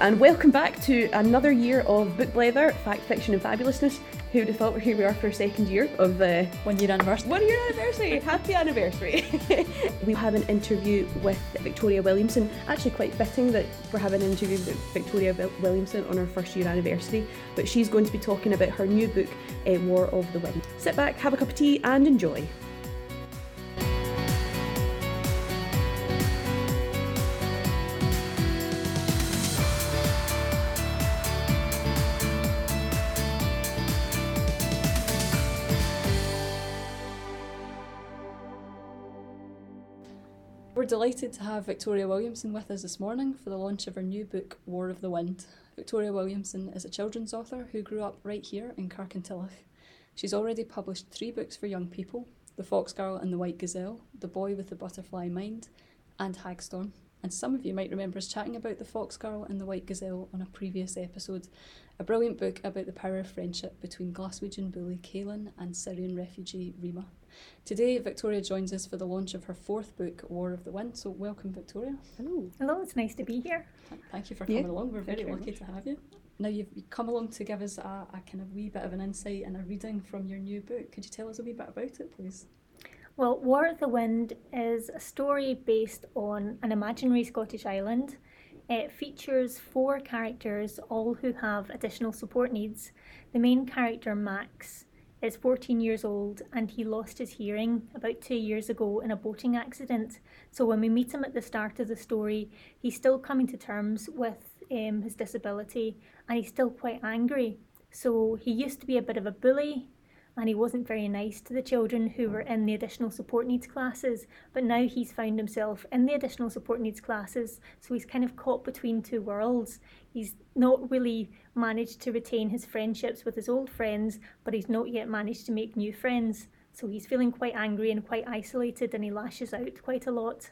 and welcome back to another year of Book Blether, fact, fiction, and fabulousness. Who would have thought here we are for a second year of the one year anniversary? One year anniversary! Happy anniversary! we have an interview with Victoria Williamson. Actually, quite fitting that we're having an interview with Victoria Williamson on her first year anniversary. But she's going to be talking about her new book, uh, War of the Wind. Sit back, have a cup of tea, and enjoy. Delighted to have Victoria Williamson with us this morning for the launch of her new book, War of the Wind. Victoria Williamson is a children's author who grew up right here in Kirkintilloch. She's already published three books for young people The Fox Girl and the White Gazelle, The Boy with the Butterfly Mind, and Hagstorm. And some of you might remember us chatting about The Fox Girl and the White Gazelle on a previous episode, a brilliant book about the power of friendship between Glaswegian bully Caylin and Syrian refugee Reema. Today, Victoria joins us for the launch of her fourth book, War of the Wind. So, welcome, Victoria. Hello. Hello, it's nice to be here. Thank you for coming yeah. along. We're very lucky to have you. Now, you've come along to give us a, a kind of wee bit of an insight and a reading from your new book. Could you tell us a wee bit about it, please? Well, War of the Wind is a story based on an imaginary Scottish island. It features four characters, all who have additional support needs. The main character, Max, is 14 years old and he lost his hearing about two years ago in a boating accident. So when we meet him at the start of the story, he's still coming to terms with um, his disability and he's still quite angry. So he used to be a bit of a bully and he wasn't very nice to the children who were in the additional support needs classes. But now he's found himself in the additional support needs classes, so he's kind of caught between two worlds. He's not really managed to retain his friendships with his old friends, but he's not yet managed to make new friends. So he's feeling quite angry and quite isolated, and he lashes out quite a lot.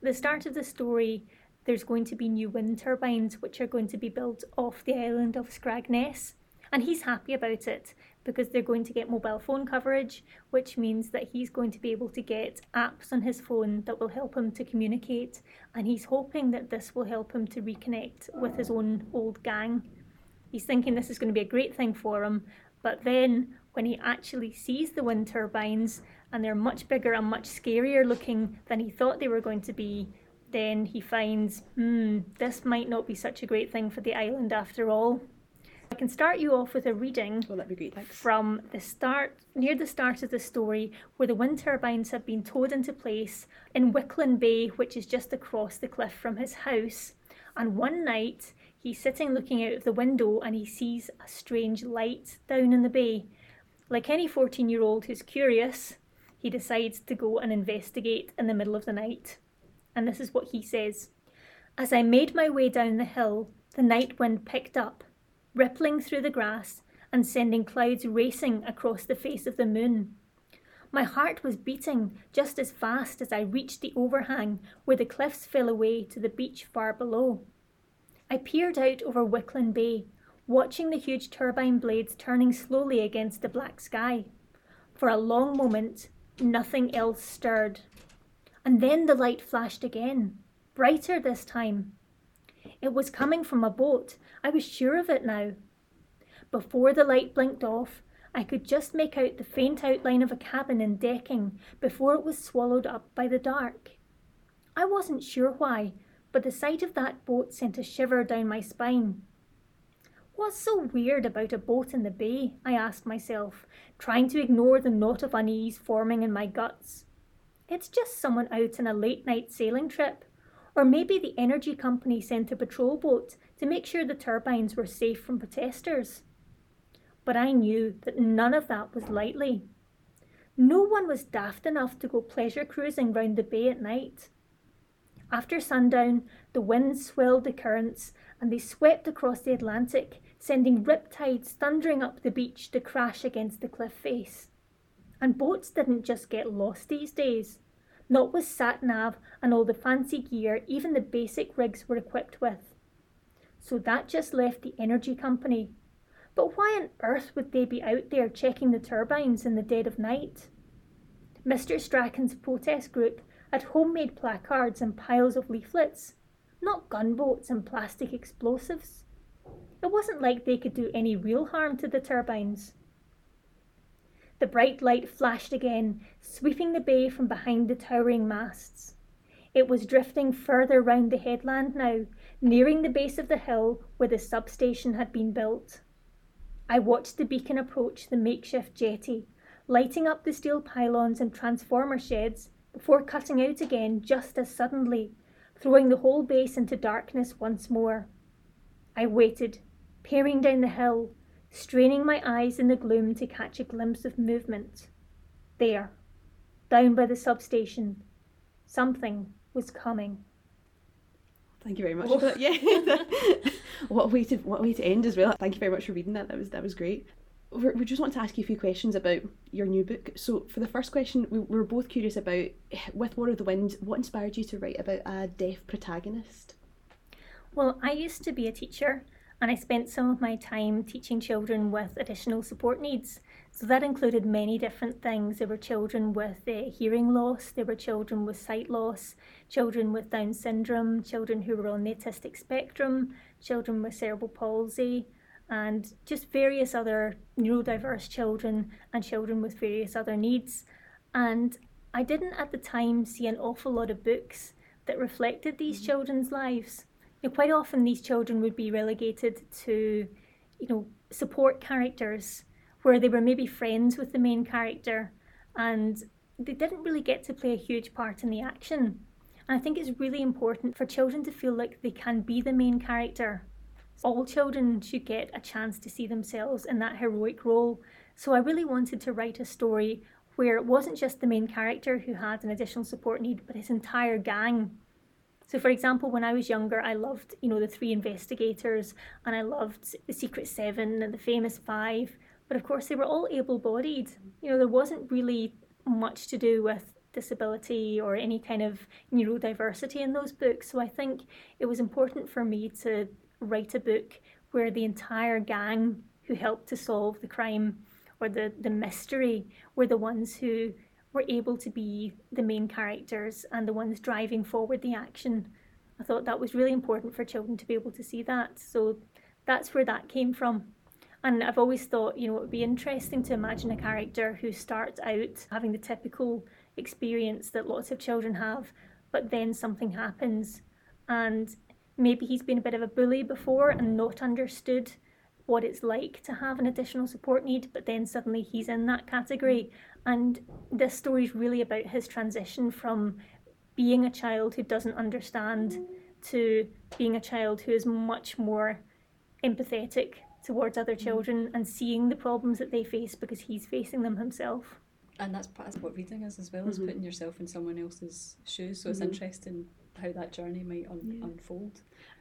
the start of the story, there's going to be new wind turbines which are going to be built off the island of Scragness And he's happy about it because they're going to get mobile phone coverage, which means that he's going to be able to get apps on his phone that will help him to communicate. And he's hoping that this will help him to reconnect with his own old gang. He's thinking this is going to be a great thing for him, but then when he actually sees the wind turbines and they're much bigger and much scarier looking than he thought they were going to be, then he finds, hmm, this might not be such a great thing for the island after all. I can start you off with a reading well, that'd be great, thanks. from the start, near the start of the story, where the wind turbines have been towed into place in Wicklow Bay, which is just across the cliff from his house. And one night, he's sitting looking out of the window and he sees a strange light down in the bay. Like any 14 year old who's curious, he decides to go and investigate in the middle of the night. And this is what he says As I made my way down the hill, the night wind picked up rippling through the grass and sending clouds racing across the face of the moon. My heart was beating just as fast as I reached the overhang where the cliffs fell away to the beach far below. I peered out over Wicklow Bay, watching the huge turbine blades turning slowly against the black sky. For a long moment, nothing else stirred. And then the light flashed again, brighter this time. It was coming from a boat. I was sure of it now. Before the light blinked off, I could just make out the faint outline of a cabin and decking before it was swallowed up by the dark. I wasn't sure why, but the sight of that boat sent a shiver down my spine. What's so weird about a boat in the bay? I asked myself, trying to ignore the knot of unease forming in my guts. It's just someone out on a late night sailing trip. Or maybe the energy company sent a patrol boat to make sure the turbines were safe from protesters. But I knew that none of that was likely. No one was daft enough to go pleasure cruising round the bay at night. After sundown, the wind swelled the currents and they swept across the Atlantic, sending riptides thundering up the beach to crash against the cliff face. And boats didn't just get lost these days not with sat nav and all the fancy gear even the basic rigs were equipped with. So that just left the energy company. But why on earth would they be out there checking the turbines in the dead of night? Mr. Strachan's protest group had homemade placards and piles of leaflets. not gunboats and plastic explosives. It wasn't like they could do any real harm to the turbines. The bright light flashed again, sweeping the bay from behind the towering masts. It was drifting further round the headland now, nearing the base of the hill where the substation had been built. I watched the beacon approach the makeshift jetty, lighting up the steel pylons and transformer sheds before cutting out again just as suddenly, throwing the whole base into darkness once more. I waited, peering down the hill, straining my eyes in the gloom to catch a glimpse of movement. There, down by the substation, something was coming. Thank you very much. Oh. Yeah, what a way to what a way to end as well. Thank you very much for reading that. That was that was great. we just want to ask you a few questions about your new book. So, for the first question, we were both curious about with War of the Wind. What inspired you to write about a deaf protagonist? Well, I used to be a teacher, and I spent some of my time teaching children with additional support needs. So that included many different things. There were children with uh, hearing loss, there were children with sight loss, children with Down syndrome, children who were on the autistic spectrum, children with cerebral palsy, and just various other neurodiverse children and children with various other needs. And I didn't at the time see an awful lot of books that reflected these mm-hmm. children's lives You know, quite often these children would be relegated to, you know, support characters where they were maybe friends with the main character and they didn't really get to play a huge part in the action. And I think it's really important for children to feel like they can be the main character. All children should get a chance to see themselves in that heroic role. So I really wanted to write a story where it wasn't just the main character who had an additional support need, but his entire gang so, for example, when I was younger, I loved, you know, the three investigators and I loved the Secret Seven and the Famous Five. But of course, they were all able bodied. You know, there wasn't really much to do with disability or any kind of neurodiversity in those books. So I think it was important for me to write a book where the entire gang who helped to solve the crime or the, the mystery were the ones who were able to be the main characters and the ones driving forward the action. I thought that was really important for children to be able to see that. So that's where that came from. And I've always thought, you know, it would be interesting to imagine a character who starts out having the typical experience that lots of children have, but then something happens and maybe he's been a bit of a bully before and not understood what it's like to have an additional support need, but then suddenly he's in that category. And this story is really about his transition from being a child who doesn't understand to being a child who is much more empathetic towards other children and seeing the problems that they face because he's facing them himself. And that's part of what reading is as well, mm-hmm. as putting yourself in someone else's shoes. So mm-hmm. it's interesting how that journey might un- yeah. unfold.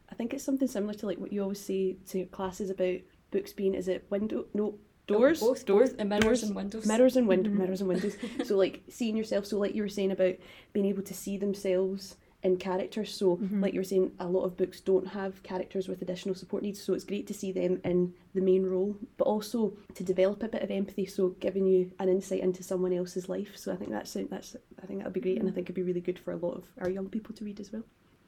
I think it's something similar to like what you always say to classes about books being is it window no doors oh, both doors and mirrors doors, and windows mirrors and windows mm-hmm. mirrors and windows so like seeing yourself so like you were saying about being able to see themselves in characters so mm-hmm. like you were saying a lot of books don't have characters with additional support needs so it's great to see them in the main role but also to develop a bit of empathy so giving you an insight into someone else's life so i think that's that's i think that would be great and i think it'd be really good for a lot of our young people to read as well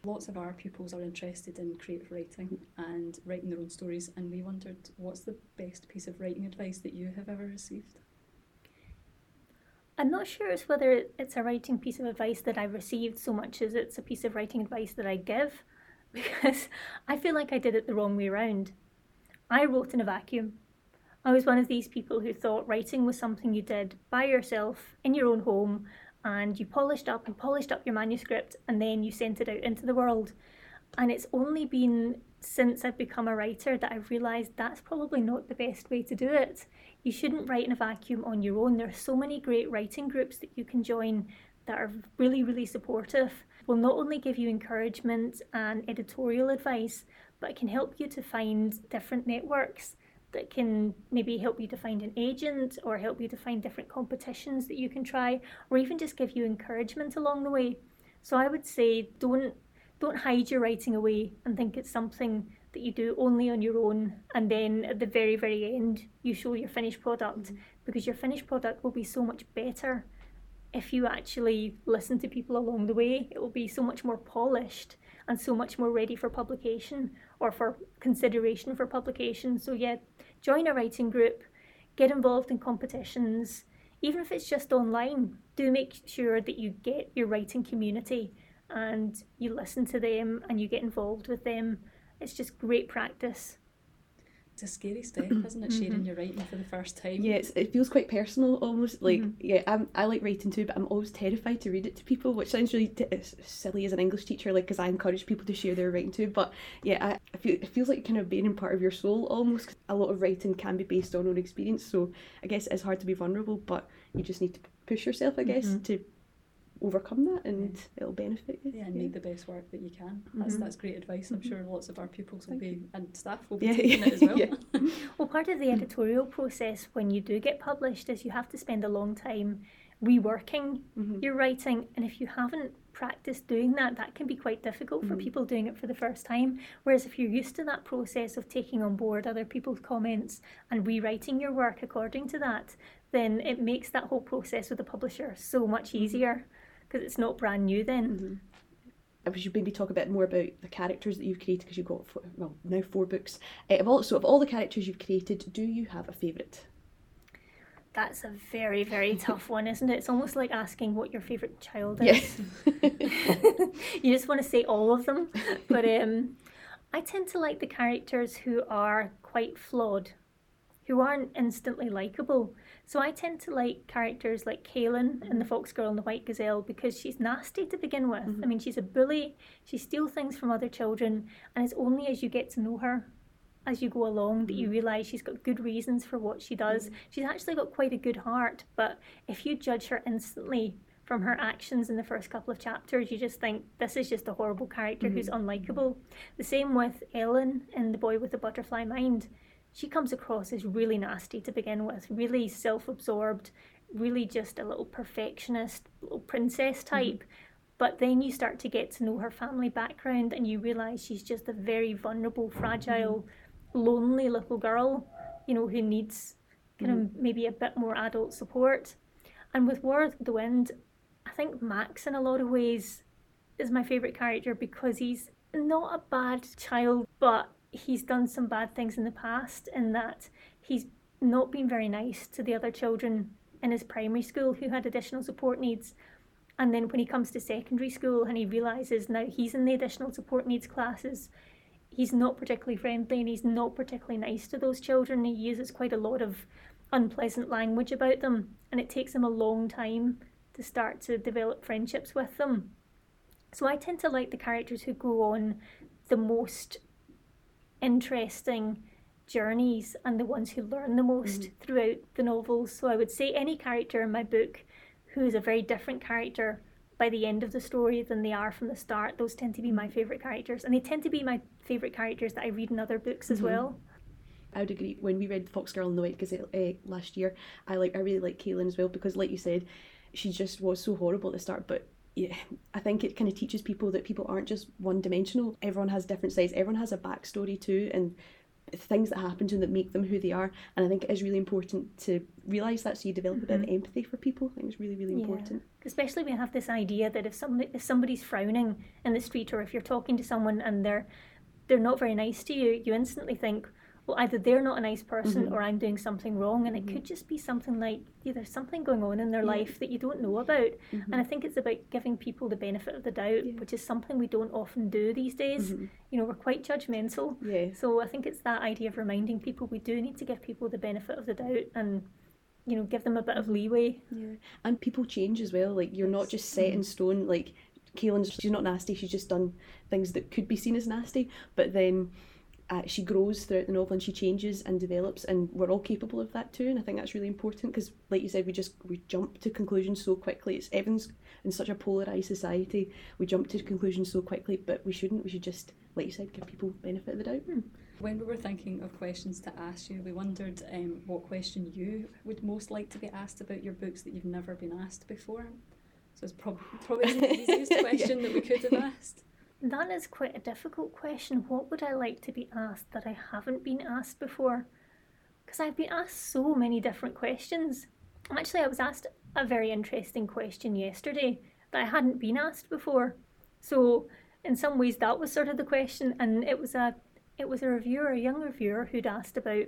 lots of our pupils are interested in creative writing and writing their own stories, and we wondered what's the best piece of writing advice that you have ever received? I'm not sure as whether it's a writing piece of advice that I've received so much as it's a piece of writing advice that I give, because I feel like I did it the wrong way around. I wrote in a vacuum. I was one of these people who thought writing was something you did by yourself in your own home and you polished up and polished up your manuscript and then you sent it out into the world. And it's only been since I've become a writer that I've realised that's probably not the best way to do it. You shouldn't write in a vacuum on your own. There are so many great writing groups that you can join that are really, really supportive, will not only give you encouragement and editorial advice, but can help you to find different networks that can maybe help you to find an agent or help you to find different competitions that you can try or even just give you encouragement along the way. So I would say don't don't hide your writing away and think it's something that you do only on your own and then at the very very end you show your finished product mm-hmm. because your finished product will be so much better if you actually listen to people along the way. It will be so much more polished and so much more ready for publication or for consideration for publication. So, yeah, join a writing group, get involved in competitions, even if it's just online. Do make sure that you get your writing community and you listen to them and you get involved with them. It's just great practice it's a scary step, isn't it? Sharing mm-hmm. your writing for the first time. Yeah, it feels quite personal almost. Like, mm-hmm. yeah, I'm, I like writing too, but I'm always terrified to read it to people, which sounds really t- silly as an English teacher, like, because I encourage people to share their writing too. But yeah, I, I feel it feels like kind of being part of your soul almost. A lot of writing can be based on own experience, so I guess it's hard to be vulnerable, but you just need to push yourself, I guess, mm-hmm. to overcome that and yeah. it'll benefit you. Yeah, and yeah. make the best work that you can. That's mm-hmm. that's great advice. I'm mm-hmm. sure lots of our pupils will be and staff will be yeah, taking it as well. well, part of the editorial process when you do get published is you have to spend a long time reworking mm-hmm. your writing, and if you haven't practiced doing that, that can be quite difficult for mm-hmm. people doing it for the first time. Whereas if you're used to that process of taking on board other people's comments and rewriting your work according to that, then it makes that whole process with the publisher so much mm-hmm. Easier because it's not brand new then. Mm-hmm. I should maybe talk a bit more about the characters that you've created because you've got four, well now four books. Uh, of all, so of all the characters you've created, do you have a favourite? That's a very very tough one, isn't it? It's almost like asking what your favourite child is. Yeah. you just want to say all of them, but um, I tend to like the characters who are quite flawed, who aren't instantly likable. So I tend to like characters like Caylin in The Fox Girl and the White Gazelle because she's nasty to begin with. Mm-hmm. I mean, she's a bully, she steals things from other children, and it's only as you get to know her as you go along that you mm-hmm. realise she's got good reasons for what she does. Mm-hmm. She's actually got quite a good heart, but if you judge her instantly from her actions in the first couple of chapters, you just think this is just a horrible character mm-hmm. who's unlikable. The same with Ellen in The Boy with the Butterfly Mind she comes across as really nasty to begin with, really self absorbed, really just a little perfectionist, little princess mm-hmm. type. Mm-hmm. But then you start to get to know her family background and you realise she's just a very vulnerable, fragile, mm-hmm. lonely little girl, you know, who needs kind mm-hmm. of maybe a bit more adult support. And with War of the Wind, I think Max, in a lot of ways, is my favourite character because he's not a bad child, but he's done some bad things in the past in that he's not been very nice to the other children in his primary school who had additional support needs. And then when he comes to secondary school and he realizes now he's in the additional support needs classes, he's not particularly friendly and he's not particularly nice to those children. He uses quite a lot of unpleasant language about them, and it takes him a long time to start to develop friendships with them. So I tend to like the characters who go on the most interesting journeys and the ones who learn the most mm-hmm. throughout the novels. So I would say any character in my book who is a very different character by the end of the story than they are from the start, those tend to be my favourite characters. And they tend to be my favourite characters that I read in other books mm-hmm. as well. I would agree. When we read Fox Girl and the White Gazelle uh, last year, I like I really like Caylin as well because, like you said, she just was so horrible at the start, but yeah, I think it kind of teaches people that people aren't just one dimensional. Everyone has different sides. Everyone has a backstory too, and things that happen to them that make them who they are. And I think it is really important to realise that so you develop mm-hmm. a bit of mm-hmm. empathy for people. I think it's really, really yeah. important. Especially when you have this idea that if somebody if somebody's frowning in the street or if you're talking to someone and they're they're not very nice to you, you instantly think, well, either they're not a nice person mm-hmm. or I'm doing something wrong. And mm-hmm. it could just be something like either something going on in their yeah. life that you don't know about. Mm-hmm. And I think it's about giving people the benefit of the doubt, yeah. which is something we don't often do these days. Mm-hmm. You know, we're quite judgmental. Yeah. So I think it's that idea of reminding people we do need to give people the benefit of the doubt and you know give them a bit of leeway yeah and people change as well like you're not just set in mm-hmm. stone like Caylin's she's not nasty she's just done things that could be seen as nasty but then uh, she grows throughout the novel and she changes and develops and we're all capable of that too and i think that's really important because like you said we just we jump to conclusions so quickly it's everyone's in such a polarized society we jump to conclusions so quickly but we shouldn't we should just like you said give people benefit of the doubt hmm. when we were thinking of questions to ask you we wondered um, what question you would most like to be asked about your books that you've never been asked before so it's prob- probably the easiest question yeah. that we could have asked that is quite a difficult question. What would I like to be asked that I haven't been asked before? Because I've been asked so many different questions. Actually, I was asked a very interesting question yesterday that I hadn't been asked before. So, in some ways that was sort of the question, and it was a it was a reviewer, a young reviewer, who'd asked about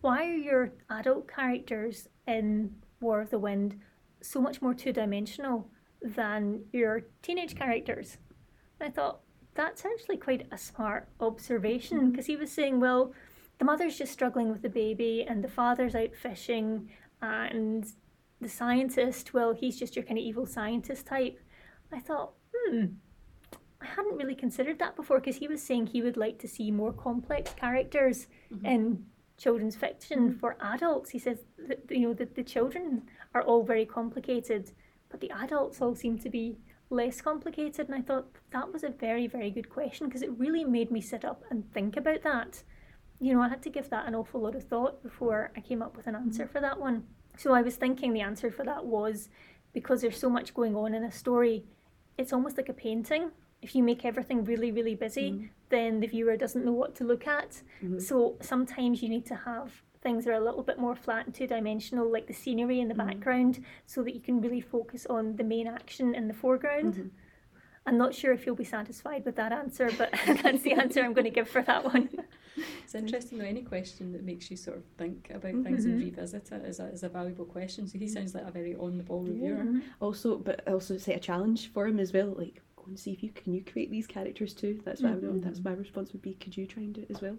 why are your adult characters in War of the Wind so much more two dimensional than your teenage characters? And I thought that's actually quite a smart observation because he was saying, well, the mother's just struggling with the baby, and the father's out fishing, and the scientist, well, he's just your kind of evil scientist type. I thought, hmm, I hadn't really considered that before because he was saying he would like to see more complex characters mm-hmm. in children's fiction mm-hmm. for adults. He says that you know that the children are all very complicated, but the adults all seem to be less complicated. And I thought that was a very very good question because it really made me sit up and think about that. You know, I had to give that an awful lot of thought before I came up with an answer mm-hmm. for that one. So I was thinking the answer for that was because there's so much going on in a story, it's almost like a painting if you make everything really, really busy, mm-hmm. then the viewer doesn't know what to look at. Mm-hmm. So sometimes you need to have things are a little bit more flat and two dimensional, like the scenery in the mm-hmm. background, so that you can really focus on the main action in the foreground. Mm-hmm. I'm not sure if you'll be satisfied with that answer, but that's the answer I'm going to give for that one. It's interesting though, any question that makes you sort of think about mm-hmm. things and mm-hmm. revisit it is a, is a valuable question. So he sounds like a very on the ball reviewer. Yeah. Also, but also set a challenge for him as well. Like, go and see if you can you create these characters too. That's what mm-hmm. I would. That's my response would be. Could you try and do it as well?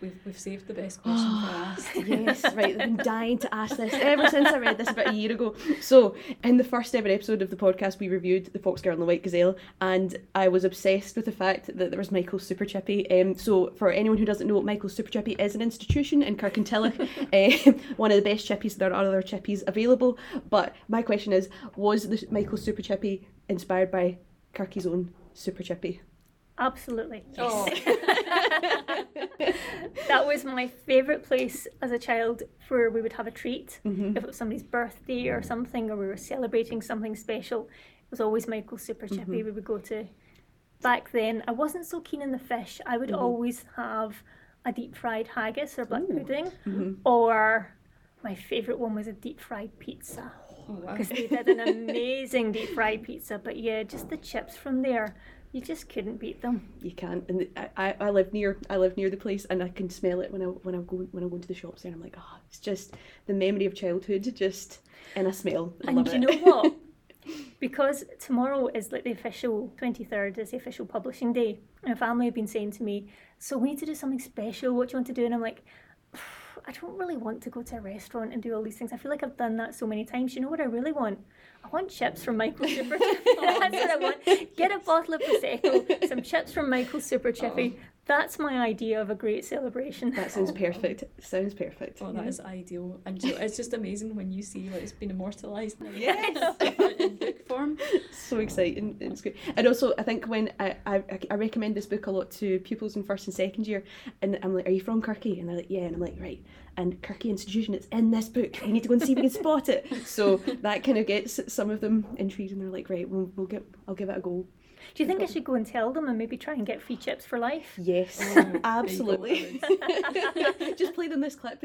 We've, we've saved the best question for last. yes, right. I've been dying to ask this ever since I read this about a year ago. So, in the first ever episode of the podcast, we reviewed The Fox Girl and the White Gazelle, and I was obsessed with the fact that there was Michael Super Chippy. Um, so, for anyone who doesn't know, Michael Super Chippy is an institution in Kirkintilloch, uh, one of the best chippies. There are other chippies available, but my question is was the Michael Super Chippy inspired by Kirky's own Super Chippy. Absolutely. Yes. Oh. that was my favourite place as a child where we would have a treat. Mm-hmm. If it was somebody's birthday or something, or we were celebrating something special, it was always Michael's Super Chippy mm-hmm. we would go to. Back then, I wasn't so keen on the fish. I would mm-hmm. always have a deep fried haggis or black Ooh. pudding, mm-hmm. or my favourite one was a deep fried pizza because oh, wow. they did an amazing deep fried pizza. But yeah, just the chips from there, you just couldn't beat them. You can't. And I, I live near I live near the place, and I can smell it when I when I go when I go to the shops there. And I'm like, oh, it's just the memory of childhood, just in a smell. I and you know what? because tomorrow is like the official 23rd is the official publishing day and family have been saying to me so we need to do something special what do you want to do and i'm like I don't really want to go to a restaurant and do all these things. I feel like I've done that so many times. You know what I really want? I want chips from Michael Super Chippy. That's what I want. Get a bottle of Prosecco, some chips from Michael Super Chippy. Oh. That's my idea of a great celebration. That sounds perfect. Sounds perfect. Oh, that yeah. is ideal. And so it's just amazing when you see what it's been immortalised yes. in book form. So exciting. It's great. And also, I think when I, I, I recommend this book a lot to pupils in first and second year, and I'm like, Are you from Kirky? And they're like, Yeah. And I'm like, Right. And Kirky Institution, it's in this book. You need to go and see if you can spot it. So that kind of gets some of them intrigued, and they're like, Right, we'll, we'll get, I'll give it a go. Do you think I should go and tell them and maybe try and get free chips for life? Yes, oh, absolutely. Just play them this clip.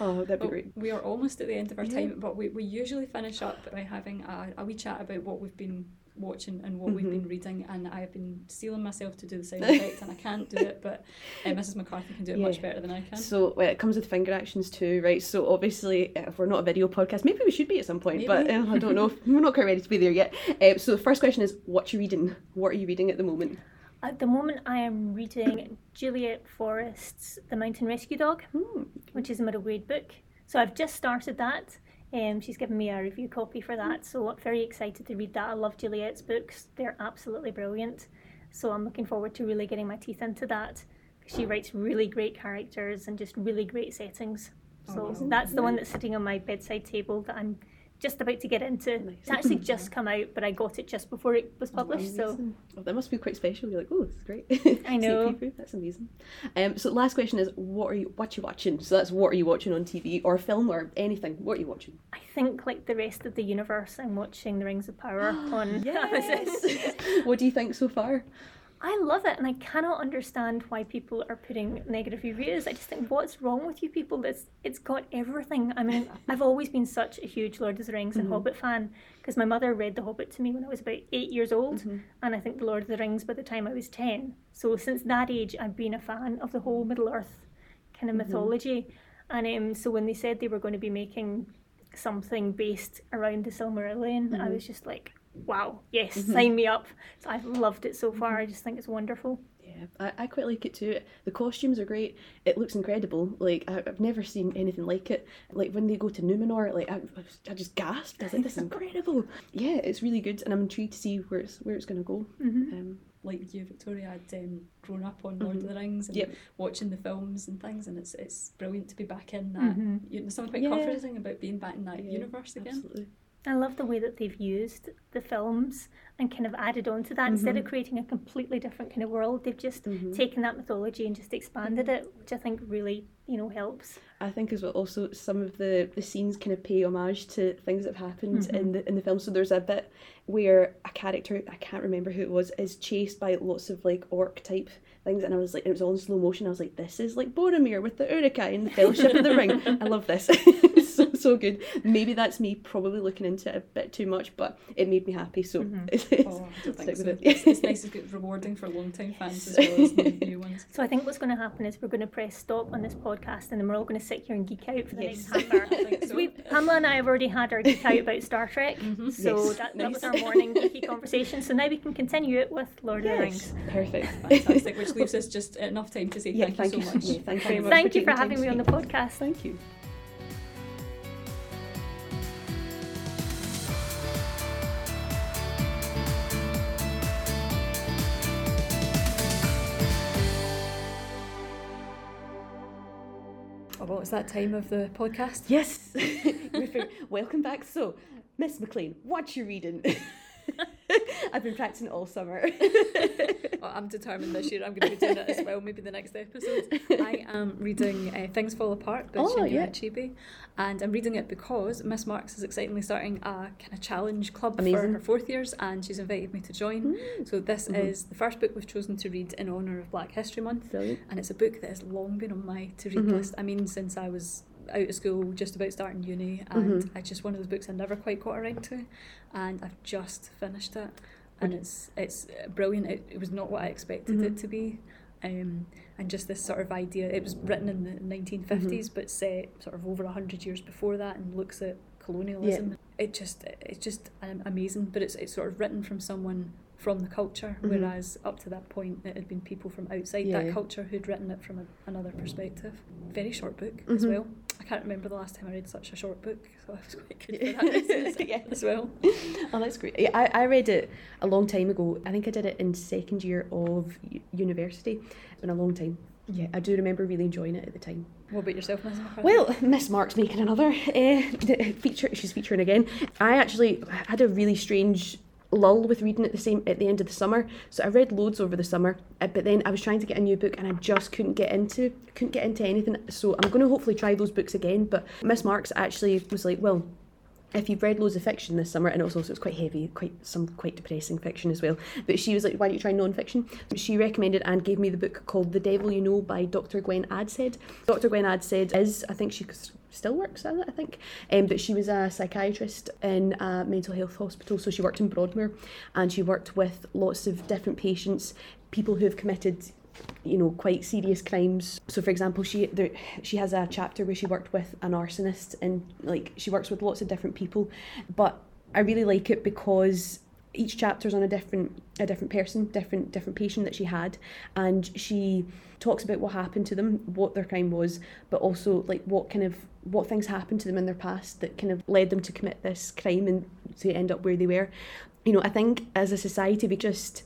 oh, that'd be great. We are almost at the end of our yeah. time, but we, we usually finish up by having a, a wee chat about what we've been watching and what mm-hmm. we've been reading, and I've been steeling myself to do the sound effect, and I can't do it, but uh, Mrs. McCarthy can do it yeah. much better than I can. So well, it comes with finger actions too, right? So obviously, if we're not a video podcast, maybe we should be at some point, maybe. but uh, I don't know. we're not quite ready to be there yet. Uh, so the first question is, what you reading? What are you reading at the moment? At the moment, I am reading Juliet Forrest's The Mountain Rescue Dog, hmm. which is a middle grade book. So I've just started that. Um, she's given me a review copy for that, so I'm very excited to read that. I love Juliet's books, they're absolutely brilliant. So I'm looking forward to really getting my teeth into that. She writes really great characters and just really great settings. So oh, that's the one that's sitting on my bedside table that I'm just about to get into. Nice. It's actually just come out, but I got it just before it was published. Oh, so oh, that must be quite special. You're like, oh, is great. I know. that's amazing. Um, so last question is, what are you what are you watching? So that's what are you watching on TV or film or anything? What are you watching? I think like the rest of the universe, I'm watching The Rings of Power on Amazon. what do you think so far? I love it, and I cannot understand why people are putting negative reviews. I just think, what's wrong with you people? That's it's got everything. I mean, I've always been such a huge Lord of the Rings and Mm-hmm. Hobbit fan because my mother read The Hobbit to me when I was about eight years old, Mm-hmm. and I think The Lord of the Rings by the time I was ten. So since that age, I've been a fan of the whole Middle Earth kind of Mm-hmm. mythology, and um, so when they said they were going to be making something based around the Silmarillion, Mm-hmm. I was just like. Wow, yes, sign me up. So I've loved it so far. I just think it's wonderful. Yeah, I, I quite like it too. The costumes are great. It looks incredible. Like I, I've never seen anything like it. Like when they go to Numenor, like I, I just gasped. I was like, "This is incredible!" Yeah, it's really good, and I'm intrigued to see where it's where it's going to go. Um, Like you, Victoria, I'd um, grown up on Lord of the Rings and Yep. watching the films and things, and it's it's brilliant to be back in that. Mhm. You know, there's something quite Yeah. comforting about being back in that yeah, universe again. Absolutely. I love the way that they've used the films and kind of added on to that instead of mm-hmm. creating a completely different kind of world. They've just mm-hmm. taken that mythology and just expanded it, which I think really, you know, helps. I think as well also some of the, the scenes kind of pay homage to things that have happened in mm-hmm. the in the film. So there's a bit where a character I can't remember who it was is chased by lots of like orc type things and I was like it was all in slow motion. I was like, this is like Boromir with the Uruk-hai and the Fellowship of the Ring. I love this. it's so so good. Maybe that's me probably looking into it a bit too much, but it made me happy. So it's, it's, Oh, I don't think so. it. It's, it's nice, it's rewarding for long-time fans as well as new ones. So I think what's going to happen is we're going to press stop on this podcast and then we're all going to sit here and geek out for the Yes. next half hour. I think 'Cause so. we, Pamela and I have already had our geek out about Star Trek, so Mm-hmm. Yes. that, that was our morning geeky conversation. So now we can continue it with Lord of the Rings. Perfect. Fantastic, which leaves us just enough time to say Yeah, thank, you so much. Yeah, thank you very much Thank you taking for having me on the podcast. Thank you. It's that time of the podcast. Yes. Welcome back. So, Miss McLean, what you reading? I've been practicing all summer. Well, I'm determined this year I'm going to be doing it as well, maybe the next episode. I am reading uh, Things Fall Apart by Oh, Chinua yeah. Achebe, and I'm reading it because Miss Marks is excitingly starting a kind of challenge club for her fourth years, and she's invited me to join. Mm. So this mm-hmm. is the first book we've chosen to read in honour of Black History Month, Brilliant. and it's a book that has long been on my to-read mm-hmm. list. I mean, since I was out of school, just about starting uni, and it's just one of those books I never quite got around to, and I've just finished it, and it's it's brilliant. It, it was not what I expected it to be. Um, and just this sort of idea, it was written in the 1950s, but set sort of over 100 years before that and looks at colonialism. It just, it's just um, amazing, but it's, it's sort of written from someone from the culture, whereas up to that point it had been people from outside Yeah. that culture who'd written it from a, another perspective. Very short book as Mhm. well. I can't remember the last time I read such a short book, so I was quite good for that Yeah. as well. Oh, that's great. Yeah, I, I read it a long time ago. I think I did it in second year of university. It's been a long time. Yeah, I do remember really enjoying it at the time. What about yourself, Miss McCarthy? Well, Miss Mark's making another uh, feature. She's featuring again. I actually had a really strange lull with reading at the same at the end of the summer. So I read loads over the summer, uh, but then I was trying to get a new book and I just couldn't get into couldn't get into anything. So I'm going to hopefully try those books again. But Miss Marks actually was like, well. If you've read loads of fiction this summer, and it was also it's quite heavy, quite some quite depressing fiction as well. But she was like, "Why don't you try non-fiction?" She recommended and gave me the book called "The Devil You Know" by Dr. Gwen Adshead. Dr. Gwen Adshead is, I think she still works it, I think, um, but she was a psychiatrist in a mental health hospital. So she worked in Broadmoor, and she worked with lots of different patients, people who have committed you know quite serious crimes so for example she there, she has a chapter where she worked with an arsonist and like she works with lots of different people but i really like it because each chapter's on a different a different person different different patient that she had and she talks about what happened to them what their crime was but also like what kind of what things happened to them in their past that kind of led them to commit this crime and to end up where they were. You know i think as a society we just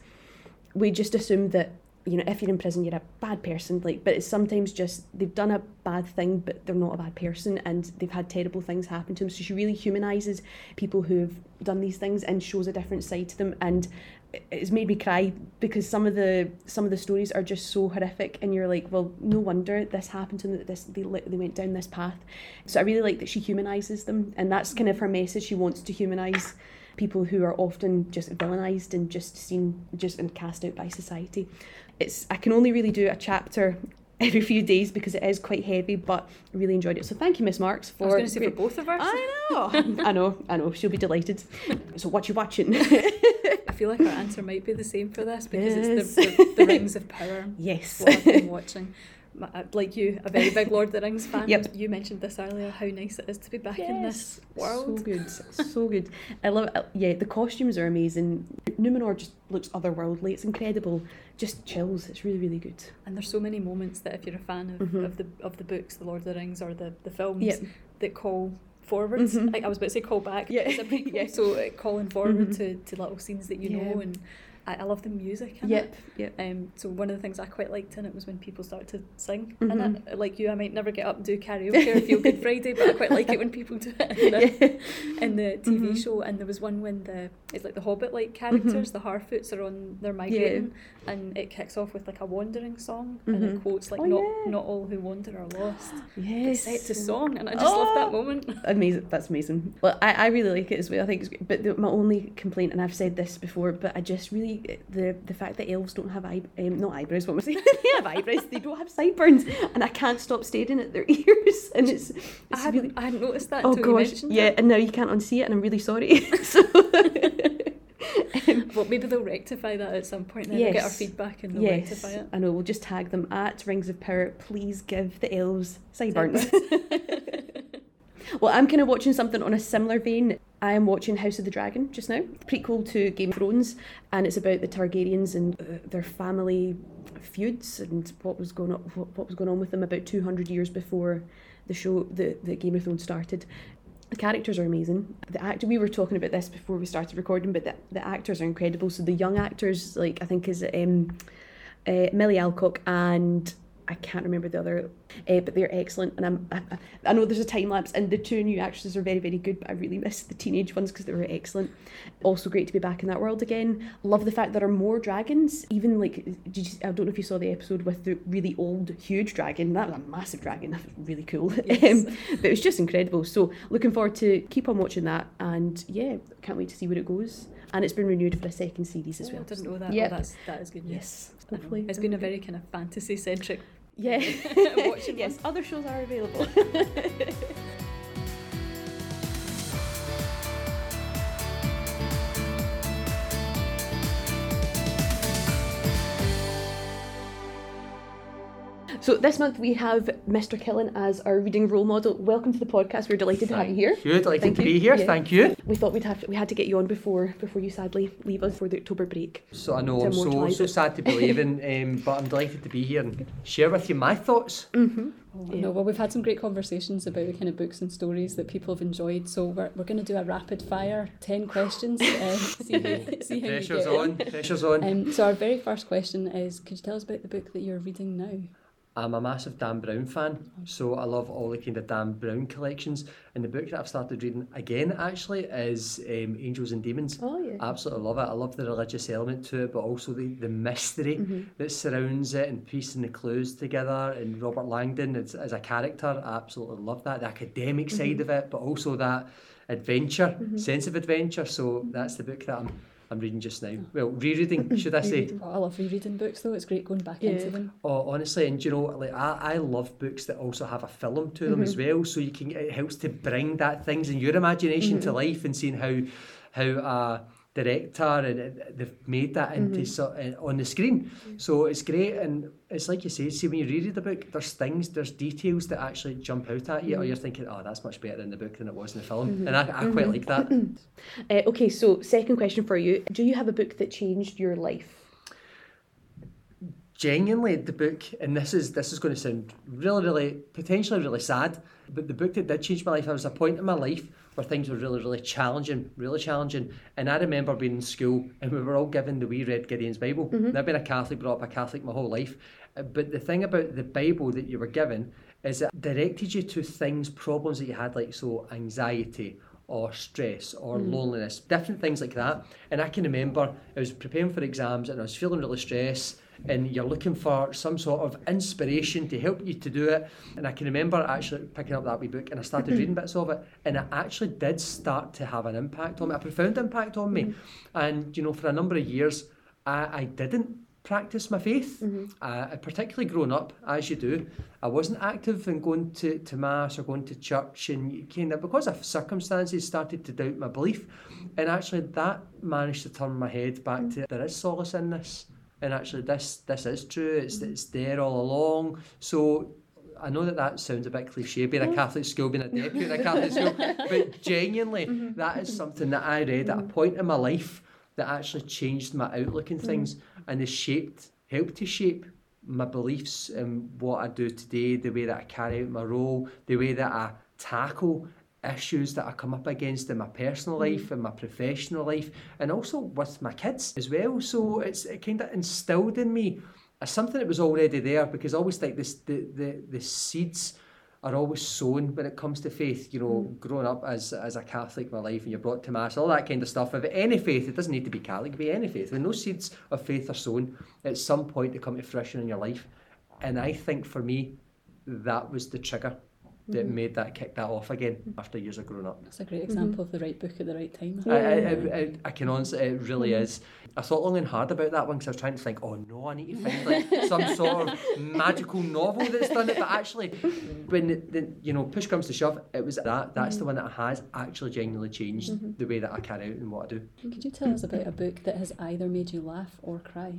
we just assume that you know if you're in prison you're a bad person like but it's sometimes just they've done a bad thing but they're not a bad person and they've had terrible things happen to them so she really humanizes people who've done these things and shows a different side to them and it's made me cry because some of the some of the stories are just so horrific and you're like well no wonder this happened to them this they, they went down this path. So i really like that she humanizes them and that's kind of her message. She wants to humanize people who are often just villainized and just seen just and cast out by society. It's I can only really do a chapter every few days because it is quite heavy, but I really enjoyed it. So thank you, Miss Marks, for. I was going to say for both of us. I know, I know, I know. She'll be delighted. So what you watching? I feel like our answer might be the same for this because yes. it's the, the, the, Rings of Power. Yes. What I've been watching. Uh, like you, a very big Lord of the Rings fan. Yep. You mentioned this earlier, how nice it is to be back yes. in this world. So good, so good. I love it. Yeah, the costumes are amazing. Numenor just looks otherworldly. It's incredible. Just chills. It's really, really good. And there's so many moments that if you're a fan of, mm-hmm. of the of the books, the Lord of the Rings, or the the films, yep. that call forwards. Mm-hmm. Like I was about to say call back. Yeah. yeah. So uh, calling forward to, to little scenes that you Yeah. know and I, I love the music in Yep, it. yep. Um, so one of the things I quite liked in it was when people start to sing Mhm. in it. Like you, I might never get up and do karaoke or feel Good Friday, but I quite like it when people do it in the, in the TV Mhm. show. And there was one when the it's like the Hobbit like characters, the Harfoots are on they're migrating, and it kicks off with like a wandering song, and it quotes like Oh, not yeah. not all who wander are lost. Yes. It's set to song, and I just love that Oh. moment. Amazing. That's amazing. Well, I, I really like it as well. I think it's great. But the, my only complaint, and I've said this before, but I just really the the fact that elves don't have eye, um, not eyebrows. What am I saying? they have eyebrows. They don't have sideburns, and I can't stop staring at their ears. And it's, it's I hadn't, really I hadn't noticed that oh until gosh, yeah. it. And now you can't unsee it, and I'm really sorry. so. Well, maybe they'll rectify that at some point. Then we'll get our feedback and they'll Yes, rectify it. I know. We'll just tag them at Rings of Power. Please give the elves sideburns. Well, I'm kind of watching something on a similar vein. I am watching House of the Dragon just now, prequel to Game of Thrones, and it's about the Targaryens and uh, their family feuds and what was going on. What, what was going on with them about 200 years before the show, the, the Game of Thrones started. The characters are amazing. The actor we were talking about this before we started recording, but the, the actors are incredible. So the young actors, like I think is um, uh, Millie Alcock and I can't remember the other, uh, but they're excellent. And I'm, I, I know there's a time lapse, and the two new actresses are very, very good. But I really miss the teenage ones because they were excellent. Also great to be back in that world again. Love the fact there are more dragons. Even like, did you, I don't know if you saw the episode with the really old, huge dragon. That was a massive dragon. That was really cool. Yes. Um, but it was just incredible. So looking forward to keep on watching that, and yeah, can't wait to see where it goes. And it's been renewed for a second series as Oh, well. I didn't know that. Yep. Well, that's that is good news. Yes, hopefully. It's been a very kind of fantasy centric. Yeah. Watching yes, one. other shows are available. So this month we have Mr. Killen as our reading role model. Welcome to the podcast. We're delighted to have you here. Good, delighted Thank to you. be here. Yeah. Thank you. We thought we'd have to, we had to get you on before before you sadly leave us for the October break. So I know To I'm so so sad to be leaving, um, but I'm delighted to be here and share with you my thoughts. Mm-hmm. Oh, No, well, we've had some great conversations about the kind of books and stories that people have enjoyed. So we're, we're going to do a rapid fire ten questions. Uh, see how, see how you Pressure's get on. Pressure's on. Um, so our very first question is: Could you tell us about the book that you're reading now? I'm a massive Dan Brown fan, so I love all the kind of Dan Brown collections. And the book that I've started reading again actually is um, Angels and Demons. Oh yeah. Absolutely love it. I love the religious element to it, but also the, the mystery Mm-hmm. that surrounds it and piecing the clues together. And Robert Langdon as, as a character, I absolutely love that. The academic Mm-hmm. side of it, but also that adventure, sense of adventure. So that's the book that I'm I'm reading just now. Hmm. Well, rereading, should I say? Oh, I love rereading books though. It's great going back Yeah. into them. Oh, honestly, and you know, like I, I love books that also have a film to them as mm-hmm. well. So you can it helps to bring that things in your imagination to mm-hmm. life and seeing how how a director and they've made that into mm-hmm. so, uh, on the screen. Mm-hmm. So it's great, and it's like you say. See, when you reread the book, there's things, there's details that actually jump out at you, or you're mm-hmm. thinking, oh, that's much better in the book than it was in the film, and I, I quite like that. Uh, okay, so second question for you: Do you have a book that changed your life? genuinely the book and this is this is going to sound really really potentially really sad but the book that did change my life there was a point in my life where things were really really challenging really challenging. And i remember being in school and we were all given the wee red gideon's bible. And i've been a catholic brought up a catholic my whole life. Uh, but the thing about the bible that you were given is it directed you to things problems that you had like so anxiety or stress or loneliness, different things like that. And I can remember I was preparing for exams and I was feeling really stressed and you're looking for some sort of inspiration to help you to do it. And I can remember actually picking up that wee book and I started reading bits of it, and it actually did start to have an impact on me, a profound impact on me. And you know, for a number of years, I, I didn't practice my faith, Mm-hmm. uh, particularly growing up, as you do. I wasn't active in going to, to mass or going to church, and kind of because of circumstances started to doubt my belief, and actually that managed to turn my head back to there is solace in this, and actually this this is true. It's mm-hmm. it's there all along. So. I know that that sounds a bit cliche, being a mm-hmm. Catholic school, being a deputy in a Catholic school, but genuinely, mm-hmm. that is something that I read at a point in my life that actually changed my outlook on things and has shaped, helped to shape my beliefs and what I do today, the way that I carry out my role, the way that I tackle issues that I come up against in my personal mm. life and my professional life and also with my kids as well. So it's it kind of instilled in me as something that was already there because I always think this the, the, the seeds are always sown when it comes to faith. You know, mm. growing up as as a Catholic my life and you're brought to mass, all that kind of stuff. If any faith, it doesn't need to be Catholic, it be any faith. When those seeds of faith are sown, at some point they come to fruition in your life. And I think for me, that was the trigger that mm-hmm. made that kick that off again after years of growing up. That's a great example of the right book at the right time. I, I, I, I can honestly, it really mm-hmm. is. I thought long and hard about that one because I was trying to think, oh no, I need to find like some sort of magical novel that's done it. But actually, when the, the, you know push comes to shove, it was that. That's the mm-hmm. one that has actually genuinely changed the way that I carry out and what I do. Could you tell us about a book that has either made you laugh or cry?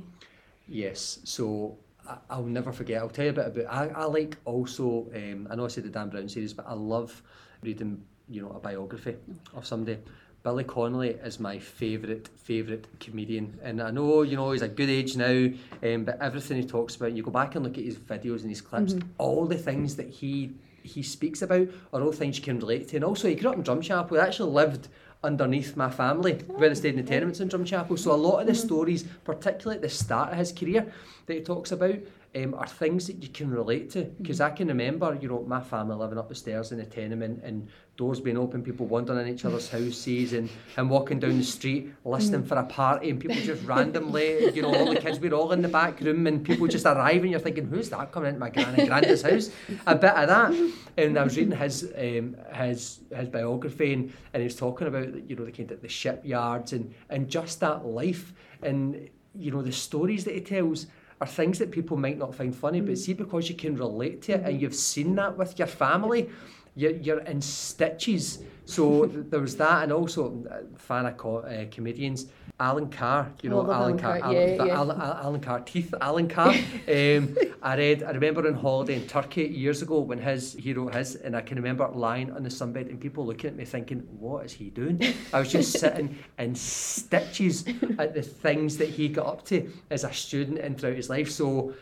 Yes, so I, I'll never forget. I'll tell you a bit about. I, I like also. Um, I know I said the Dan Brown series, but I love reading. You know, a biography of somebody. Billy Connolly is my favourite favourite comedian, and I know you know he's a good age now, um, but everything he talks about, you go back and look at his videos and his clips, all the things that he he speaks about are all things you can relate to, and also he grew up in Drumchapel. He actually lived underneath my family when I stayed in the tenements in Drumchapel. So a lot of the stories, particularly at the start of his career, that he talks about. Um, are things that you can relate to because I can remember, you know, my family living up the stairs in the tenement and doors being open, people wandering in each other's houses and him walking down the street listening for a party and people just randomly, you know, all the kids were all in the back room and people just arriving. You're thinking, who's that coming into my gran and granddad's house? A bit of that. And I was reading his um, his his biography and, and he was talking about you know the kind of the shipyards and and just that life and you know the stories that he tells are things that people might not find funny, but mm. see because you can relate to it and mm-hmm. you've seen that with your family, you're, you're in stitches. So there was that, and also uh, fan of co- uh, comedians, Alan Carr. You know, Oh, Alan Alan Carr. Carr, Alan, yeah, yeah. Alan, Alan, Carr teeth. Alan Carr. um, I read. I remember on holiday in Turkey years ago when his hero wrote his, and I can remember lying on the sunbed and people looking at me thinking, "What is he doing?" I was just sitting in stitches at the things that he got up to as a student and throughout his life. So.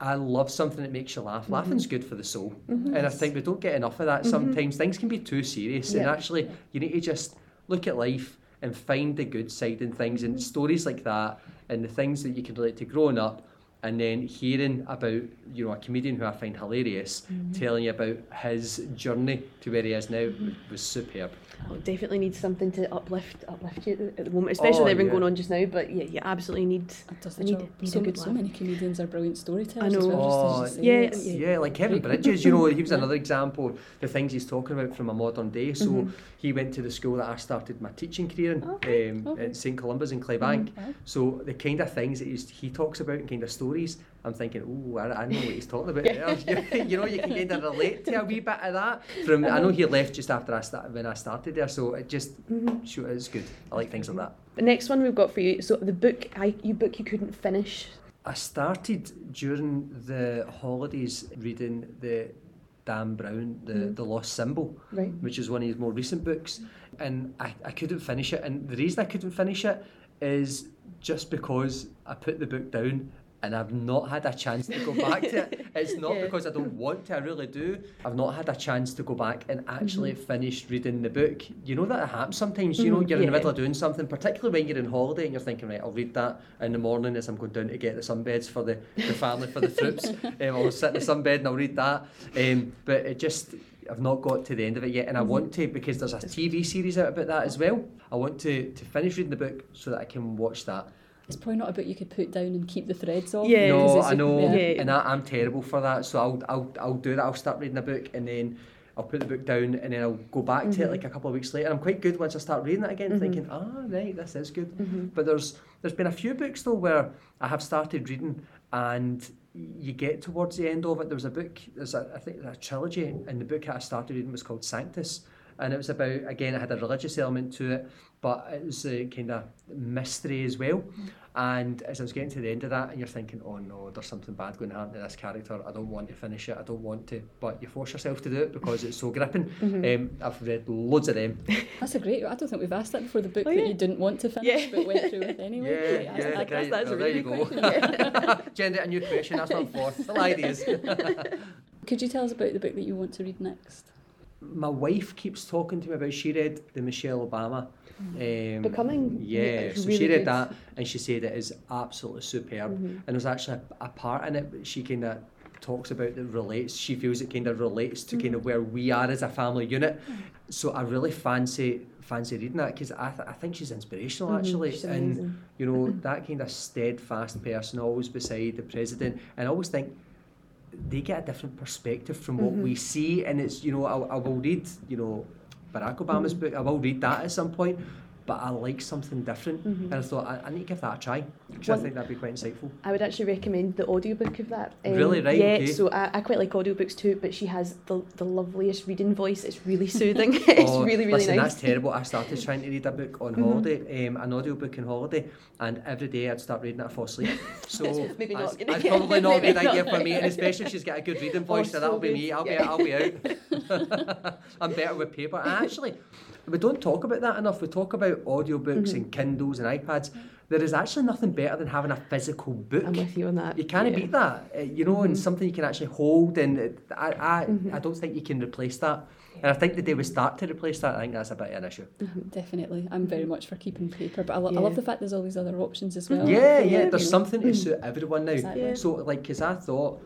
I love something that makes you laugh. Mm-hmm. Laughing's good for the soul, mm-hmm. and I think we don't get enough of that. Mm-hmm. Sometimes. Things can be too serious, and actually, you need to just look at life and find the good side in things and stories like that and the things that you can relate to growing up and then hearing about you know a comedian who I find hilarious mm-hmm. telling you about his journey to where he is now mm-hmm. was superb. Oh, definitely need something to uplift uplift you at the, moment, especially Oh, with everything yeah. going on just now. But yeah, you absolutely need. It does the need- job. need a so, good so laugh. many comedians are brilliant storytellers. I as know. well, just as you. Oh, yeah, It's- yeah, like Kevin Bridges, you know, he was another example of the things he's talking about from a modern day. So mm-hmm. he went to the school that I started my teaching career in, Okay, um, okay. at St Columba's in Clydebank. Wow. So the kind of things that he's, he talks about and kind of stories, I'm thinking, oh, I, I know what he's talking about there. you know, you can kind of relate to a wee bit of that. From I know he uh-huh. left just after I start, when I started there, so it just mm-hmm. sure it's good. I like things like that. The next one we've got for you. So the book, I you book you couldn't finish. I started during the holidays reading the Dan Brown, the, mm-hmm. the Lost Symbol, Right. which is one of his more recent books, and I, I couldn't finish it. And the reason I couldn't finish it is just because I put the book down and I've not had a chance to go back to it. It's not Yeah. because I don't want to, I really do. I've not had a chance to go back and actually finish reading the book. You know that happens sometimes, you know, Mhm, you're in the middle of doing something, particularly when you're in holiday and you're thinking, right, I'll read that in the morning as I'm going down to get the sunbeds for the, the family, for the troops. um, I'll sit in the sunbed and I'll read that. Um, but it just, I've not got to the end of it yet, and I want to because there's a TV series out about that as well. I want to, to finish reading the book so that I can watch that. It's probably not a book you could put down and keep the threads of. Yeah. No, I know, yeah. and I, I'm terrible for that. So I'll, I'll, I'll do that. I'll start reading a book and then I'll put the book down and then I'll go back to it mm-hmm. like a couple of weeks later. I'm quite good once I start reading it again, mm-hmm. thinking, ah, right, this is good. Mm-hmm. But there's there's been a few books though where I have started reading and you get towards the end of it. There was a book, there's a, I think a trilogy, and the book that I started reading was called Sanctus. And it was about, again, it had a religious element to it, but it was a kind of mystery as well. And as I was getting to the end of that, and you're thinking, oh no, there's something bad going to happen to this character. I don't want to finish it. I don't want to. But you force yourself to do it because it's so gripping. Um, I've read loads of them. That's a great. I don't think we've asked that before. The book Oh, that you didn't want to finish Yeah. but went through with anyway. Yeah, Great, yeah, I- I- great. that's a really there good you question, go. Gender a new question. That's not for little ideas. Could you tell us about the book that you want to read next? My wife keeps talking to me about. She read the Michelle Obama. Um, Becoming? Yeah, so really she read good. that and she said it is absolutely superb. Mm-hmm. And there's actually a, a part in it that she kind of talks about that relates. She feels it kind of relates to Mm-hmm. kind of where we are as a family unit. So I really fancy fancy reading that because I, th- I think she's inspirational actually. Mm-hmm. She's and amazing. you know that kind of steadfast person always beside the president. And I always think they get a different perspective from what Mm-hmm. we see. And it's you know I, I will read you know Barack Obama's Mm-hmm. book. I will read that at some point. But I like something different, Mm-hmm. and I thought I, I need to give that a try because I think that'd be quite insightful. I would actually recommend the audiobook of that. Um, Really? Right, Yeah, okay. so I, I quite like audiobooks too, but she has the, the loveliest reading voice. It's really soothing. it's Oh, really, really listen, nice. that's terrible. I started trying to read a book on holiday, um, an audio book on holiday, and every day I'd start reading it, I fall asleep. So Maybe not that's, that's probably not a good idea for me, and especially if she's got a good reading voice, so so that'll be me. I'll Yeah. be, I'll be out. I'm better with paper. Actually, we don't talk about that enough. We talk about audiobooks Mm-hmm. and Kindles and iPads. There is actually nothing better than having a physical book. I'm with you on that. You can't yeah. beat that, uh, you know, Mm-hmm. and something you can actually hold. And I, I, I don't think you can replace that. And I think the day we start to replace that, I think that's a bit of an issue. Definitely, I'm very much for keeping paper, but I, lo- I love the fact there's all these other options as well. Yeah, yeah. There's something to suit everyone now. Exactly. Yeah. So, like, because I thought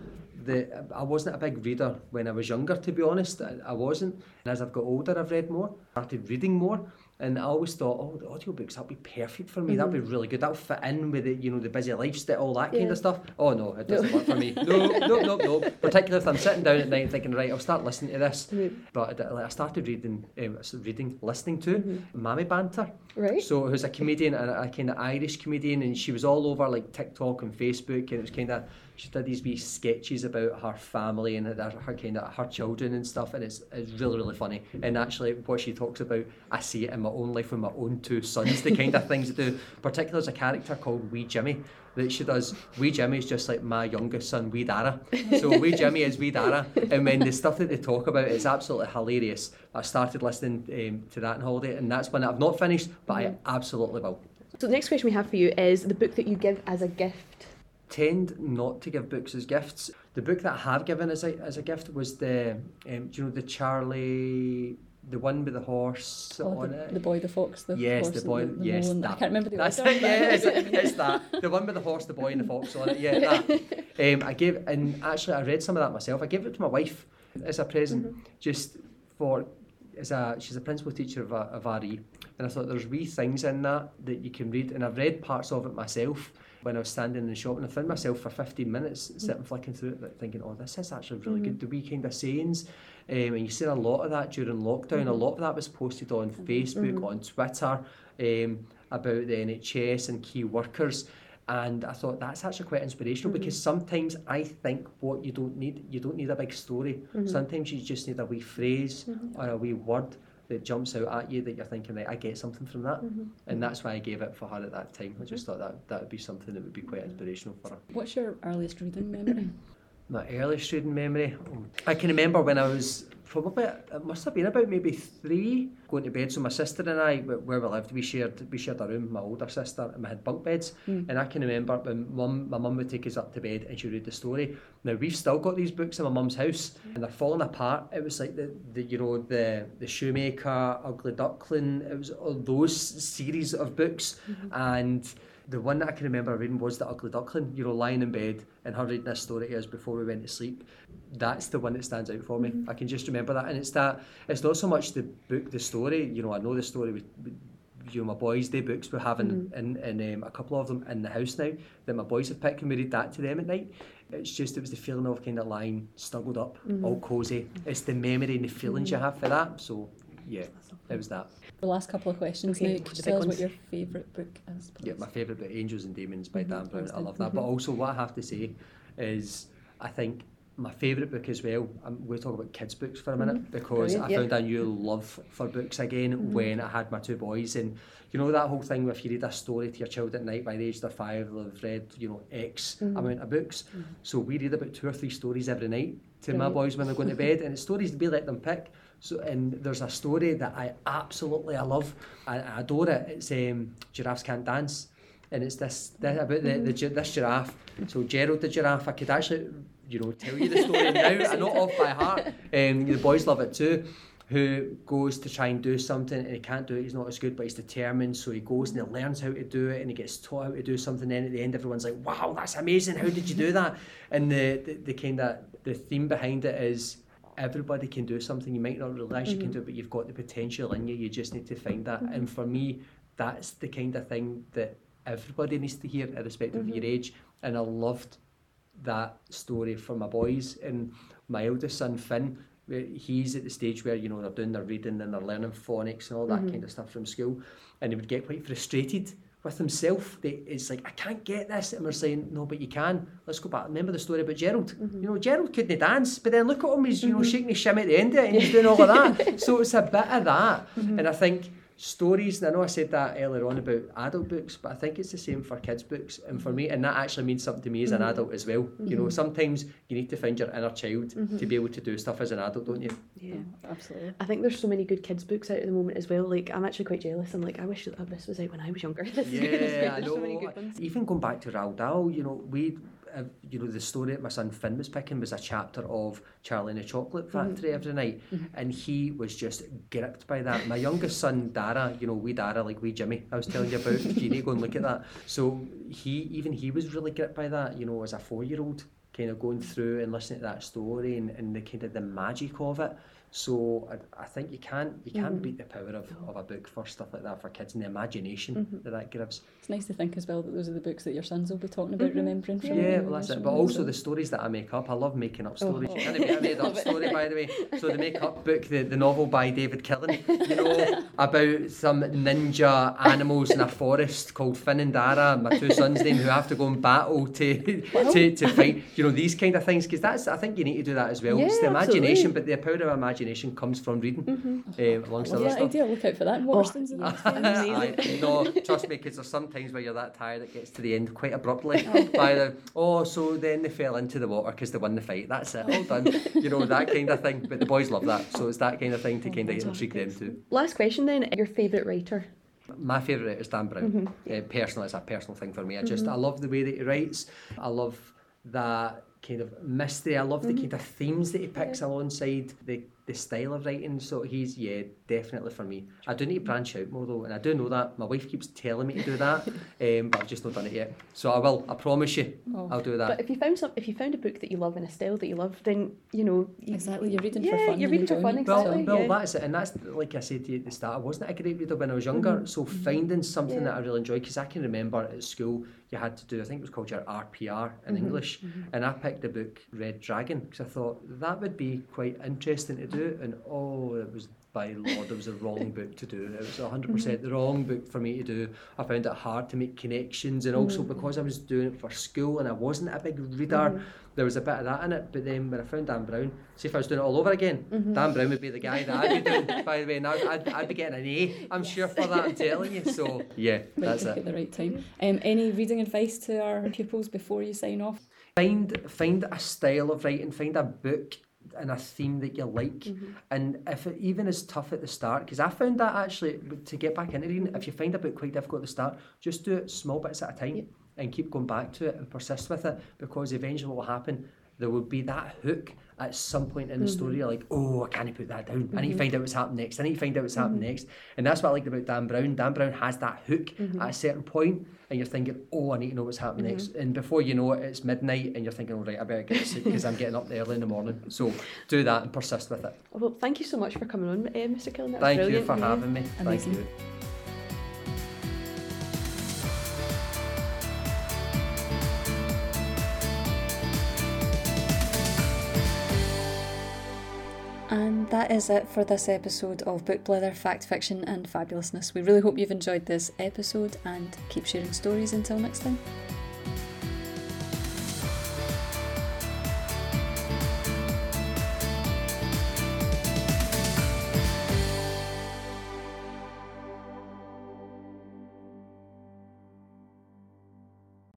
that I wasn't a big reader when I was younger, to be honest. I, I wasn't. And as I've got older, I've read more, started reading more. And I always thought, oh, the audiobooks, that'll be perfect for me. That'll be really good. That'll fit in with the, you know, the busy lifestyle, all that kind Mm-hmm. Of stuff. Oh, no, it doesn't work for me. No, no, no, no. Particularly if I'm sitting down at night thinking, right, I'll start listening to this. Mhm. But I, like, I started reading, um, reading, listening to Mammy Banter. Right. So who's a comedian and a, kind of Irish comedian, and she was all over like TikTok and Facebook, and it was kind of she did these wee sketches about her family and her, her kind of her children and stuff, and it's it's really really funny. And actually, what she talks about, I see it in my own life with my own two sons. The kind of things to do. Particularly, there's a character called Wee Jimmy that she does. Wee Jimmy is just like my youngest son, Wee Dara. So Wee Jimmy is Wee Dara, and when the stuff that they talk about is absolutely hilarious. I started listening um, to that on holiday, and that's one that I've not finished, but I absolutely will. So the next question we have for you is the book that you give as a gift. Tend not to give books as gifts. The book that I have given as a, as a gift was the, um, do you know, the Charlie, the one with the horse Oh, on the, it. the boy, the fox, the yes, horse, the boy. the, the yes, that. I can't remember the That's it. Yeah, it's, what you mean. it's that. The one with the horse, the boy, and the fox on it. Yeah, that. Um, I gave, and actually, I read some of that myself. I gave it to my wife as a present, Mm-hmm. just for as a she's a principal teacher of, a, of RE, and I thought there's wee things in that that you can read, and I've read parts of it myself when I was standing in the shop, and I found myself for 15 minutes Mm. sitting flicking through it, like, thinking, oh, this is actually really Mm-hmm. good. The wee kind of sayings. Um, and you see a lot of that during lockdown. Mm-hmm. A lot of that was posted on Facebook, on Twitter, um, about the NHS and key workers. And I thought that's actually quite inspirational because sometimes I think what you don't need, you don't need a big story. Sometimes you just need a wee phrase or a wee word that jumps out at you that you're thinking, right, I get something from that. Mm-hmm. And mm-hmm. that's why I gave it for her at that time. I just mm-hmm. thought that that would be something that would be quite inspirational for her. What's your earliest reading memory? My earliest reading memory, oh, I can remember when I was probably it must have been about maybe three going to bed. So my sister and I, where we lived, we shared we shared a room. My older sister and we had bunk beds. Mm. And I can remember when mum, my mum would take us up to bed and she would read the story. Now we've still got these books in my mum's house, mm. and they're falling apart. It was like the, the you know the the shoemaker, Ugly Duckling. It was all those series of books, mm-hmm. and The one that I can remember reading was The Ugly Duckling, you know, lying in bed and her reading this story to us before we went to sleep. That's the one that stands out for me. I can just remember that. And it's that, it's not so much the book, the story, you know, I know the story would, would you know my boys day books we're having Mm-hmm. in, in um, a couple of them in the house now that my boys have picked and we read that to them at night it's just it was the feeling of kind of lying snuggled up Mm-hmm. all cozy it's the memory and the feelings you have for that so yeah it was that The last couple of questions Okay, now. Could you tell us what your favourite book is? yeah my favourite book Angels and Demons by Dan Brown I love that Mm-hmm. but also what I have to say is I think my favourite book as well, um, we'll talk about kids' books for a minute because Mm-hmm. Brilliant, I yeah. found a new love for books again when I had my two boys. And you know that whole thing where if you read a story to your child at night by the age they're five, they've read, you know, X Mm-hmm. amount of books. So we read about two or three stories every night to my boys when they're going to bed. and it's stories we let them pick. So and there's a story that I absolutely I love. I, I adore it. It's um, Giraffes Can't Dance and it's this, this about the, the this giraffe. So Gerald the giraffe, I could actually, you know, tell you the story now. I know it off by heart. Um, the boys love it too. Who goes to try and do something and he can't do it, he's not as good, but he's determined. So he goes and he learns how to do it and he gets taught how to do something. Then at the end, everyone's like, wow, that's amazing. How did you do that? And the, the, the kind of the theme behind it is everybody can do something. You might not realize you can mm-hmm. do it, but you've got the potential in you. You just need to find that. And mm-hmm. for me, that's the kind of thing that everybody needs to hear, irrespective of your mm-hmm. age. And I loved that story for my boys. And my eldest son, Finn, eh, he's at the stage where, you know, they're doing their reading and they're learning phonics and all that kind of stuff from school. And he would get quite frustrated with himself. They, it's like, I can't get this. And we're saying, no, but you can. Let's go back. Remember the story about Gerald? Mm-hmm. You know, Gerald couldn't dance, but then look at him. He's, you know, mm-hmm. shaking his shimmy at the end of it and he's doing all of that. so it's a bit of that. Mm-hmm. And I think stories, and I know I said that earlier on about adult books, but I think it's the same for kids' books and for me, and that actually means something to me as an mm-hmm. adult as well. You know, mm-hmm. sometimes you need to find your inner child to mm-hmm. be able to do stuff as an adult, don't you? Yeah. Absolutely. I think there's so many good kids books out at the moment as well. Like I'm actually quite jealous. I'm like, I wish that this was out when I was younger. This is good. It's great. Yeah, I know. so many good ones. Even going back to Roald Dahl, you know, we, uh, you know, the story that my son Finn was picking was a chapter of Charlie and the Chocolate Factory every night, and he was just gripped by that. My youngest son Dara, you know, we Dara like we Jimmy, I was telling you about. you need to go and look at that. So he, even he was really gripped by that. You know, as a four-year-old, kind of going through and listening to that story and, and the kind of the magic of it. So I, I think you can't you can't mm-hmm. beat the power of, of a book for stuff like that for kids and the imagination mm-hmm. that that gives. It's nice to think as well that those are the books that your sons will be talking about, mm-hmm. remembering from. Yeah, well that's it. But also so- the stories that I make up. I love making up stories. Oh. You can't be a made up story, by the way. So the make up book, the, the novel by David Killen, you know, about some ninja animals in a forest called Finn and Dara, my two sons' name, who have to go and battle to to, to fight. You know, these kind of things, because that's I think you need to do that as well. Yeah, it's the imagination, absolutely. but the power of imagination comes from reading, um, amongst other yeah, stuff. idea. Look out for that in Waterstones. in the next no, trust me, because there's some times where you're that tired it gets to the end quite abruptly. by the oh, so then they fell into the water because they won the fight. That's it, all done. You know that kind of thing. But the boys love that, so it's that kind of thing to kind of intrigue them too. Last question then. Your favourite writer? My favourite is Dan Brown. Uh, personally, it's a personal thing for me. I just I love the way that he writes. I love that kind of mystery. I love the kind of themes that he picks alongside the the style of writing. So he's yeah, definitely for me. I do need to branch out more though, and I do know that. My wife keeps telling me to do that, um, but I've just not done it yet. So I will. I promise you, I'll do that. But if you found some, if you found a book that you love and a style that you love, then you know you, Exactly, you're reading yeah, for fun. you're and reading for fun. enjoying it. Well, Exactly. well, yeah. that's it, and that's like I said to you at the start. I wasn't a great reader when I was younger, so finding something Yeah. that I really enjoyed because I can remember at school you had to do. I think it was called your RPR in mm-hmm. English, mm-hmm. and I picked the book Red Dragon because I thought that would be quite interesting to do, and oh, it was. By Lord, it was the wrong book to do. It was 100% mm-hmm. percent the wrong book for me to do. I found it hard to make connections, and also because I was doing it for school and I wasn't a big reader, there was a bit of that in it. But then when I found Dan Brown, see if I was doing it all over again, Dan Brown would be the guy that I'd be doing, by the way, and I'd, I'd, I'd be getting an A, I'm sure for that, I'm telling you. So, yeah, Right that's it. at the right time. Um, any reading advice to our pupils before you sign off? Find, find a style of writing, find a book and a theme that you like. And if it even is tough at the start, because I found that actually, to get back into reading, if you find a book quite difficult at the start, just do it small bits at a time. And keep going back to it and persist with it because eventually what will happen, there will be that hook at some point in the mm-hmm. story. You're like, oh, I can't put that down. I need to mm-hmm. find out what's happening next. I need to find out what's happening mm-hmm. next. And that's what I liked about Dan Brown. Dan Brown has that hook at a certain point, and you're thinking, oh, I need to know what's happening next. And before you know it, it's midnight, and you're thinking, all right, I better get to sleep because I'm getting up early in the morning. So do that and persist with it. Well, thank you so much for coming on, eh, uh, Mr. Killen. Thank you for having me. Thank you. That is it for this episode of Book Blether Fact Fiction and Fabulousness. We really hope you've enjoyed this episode and keep sharing stories until next time.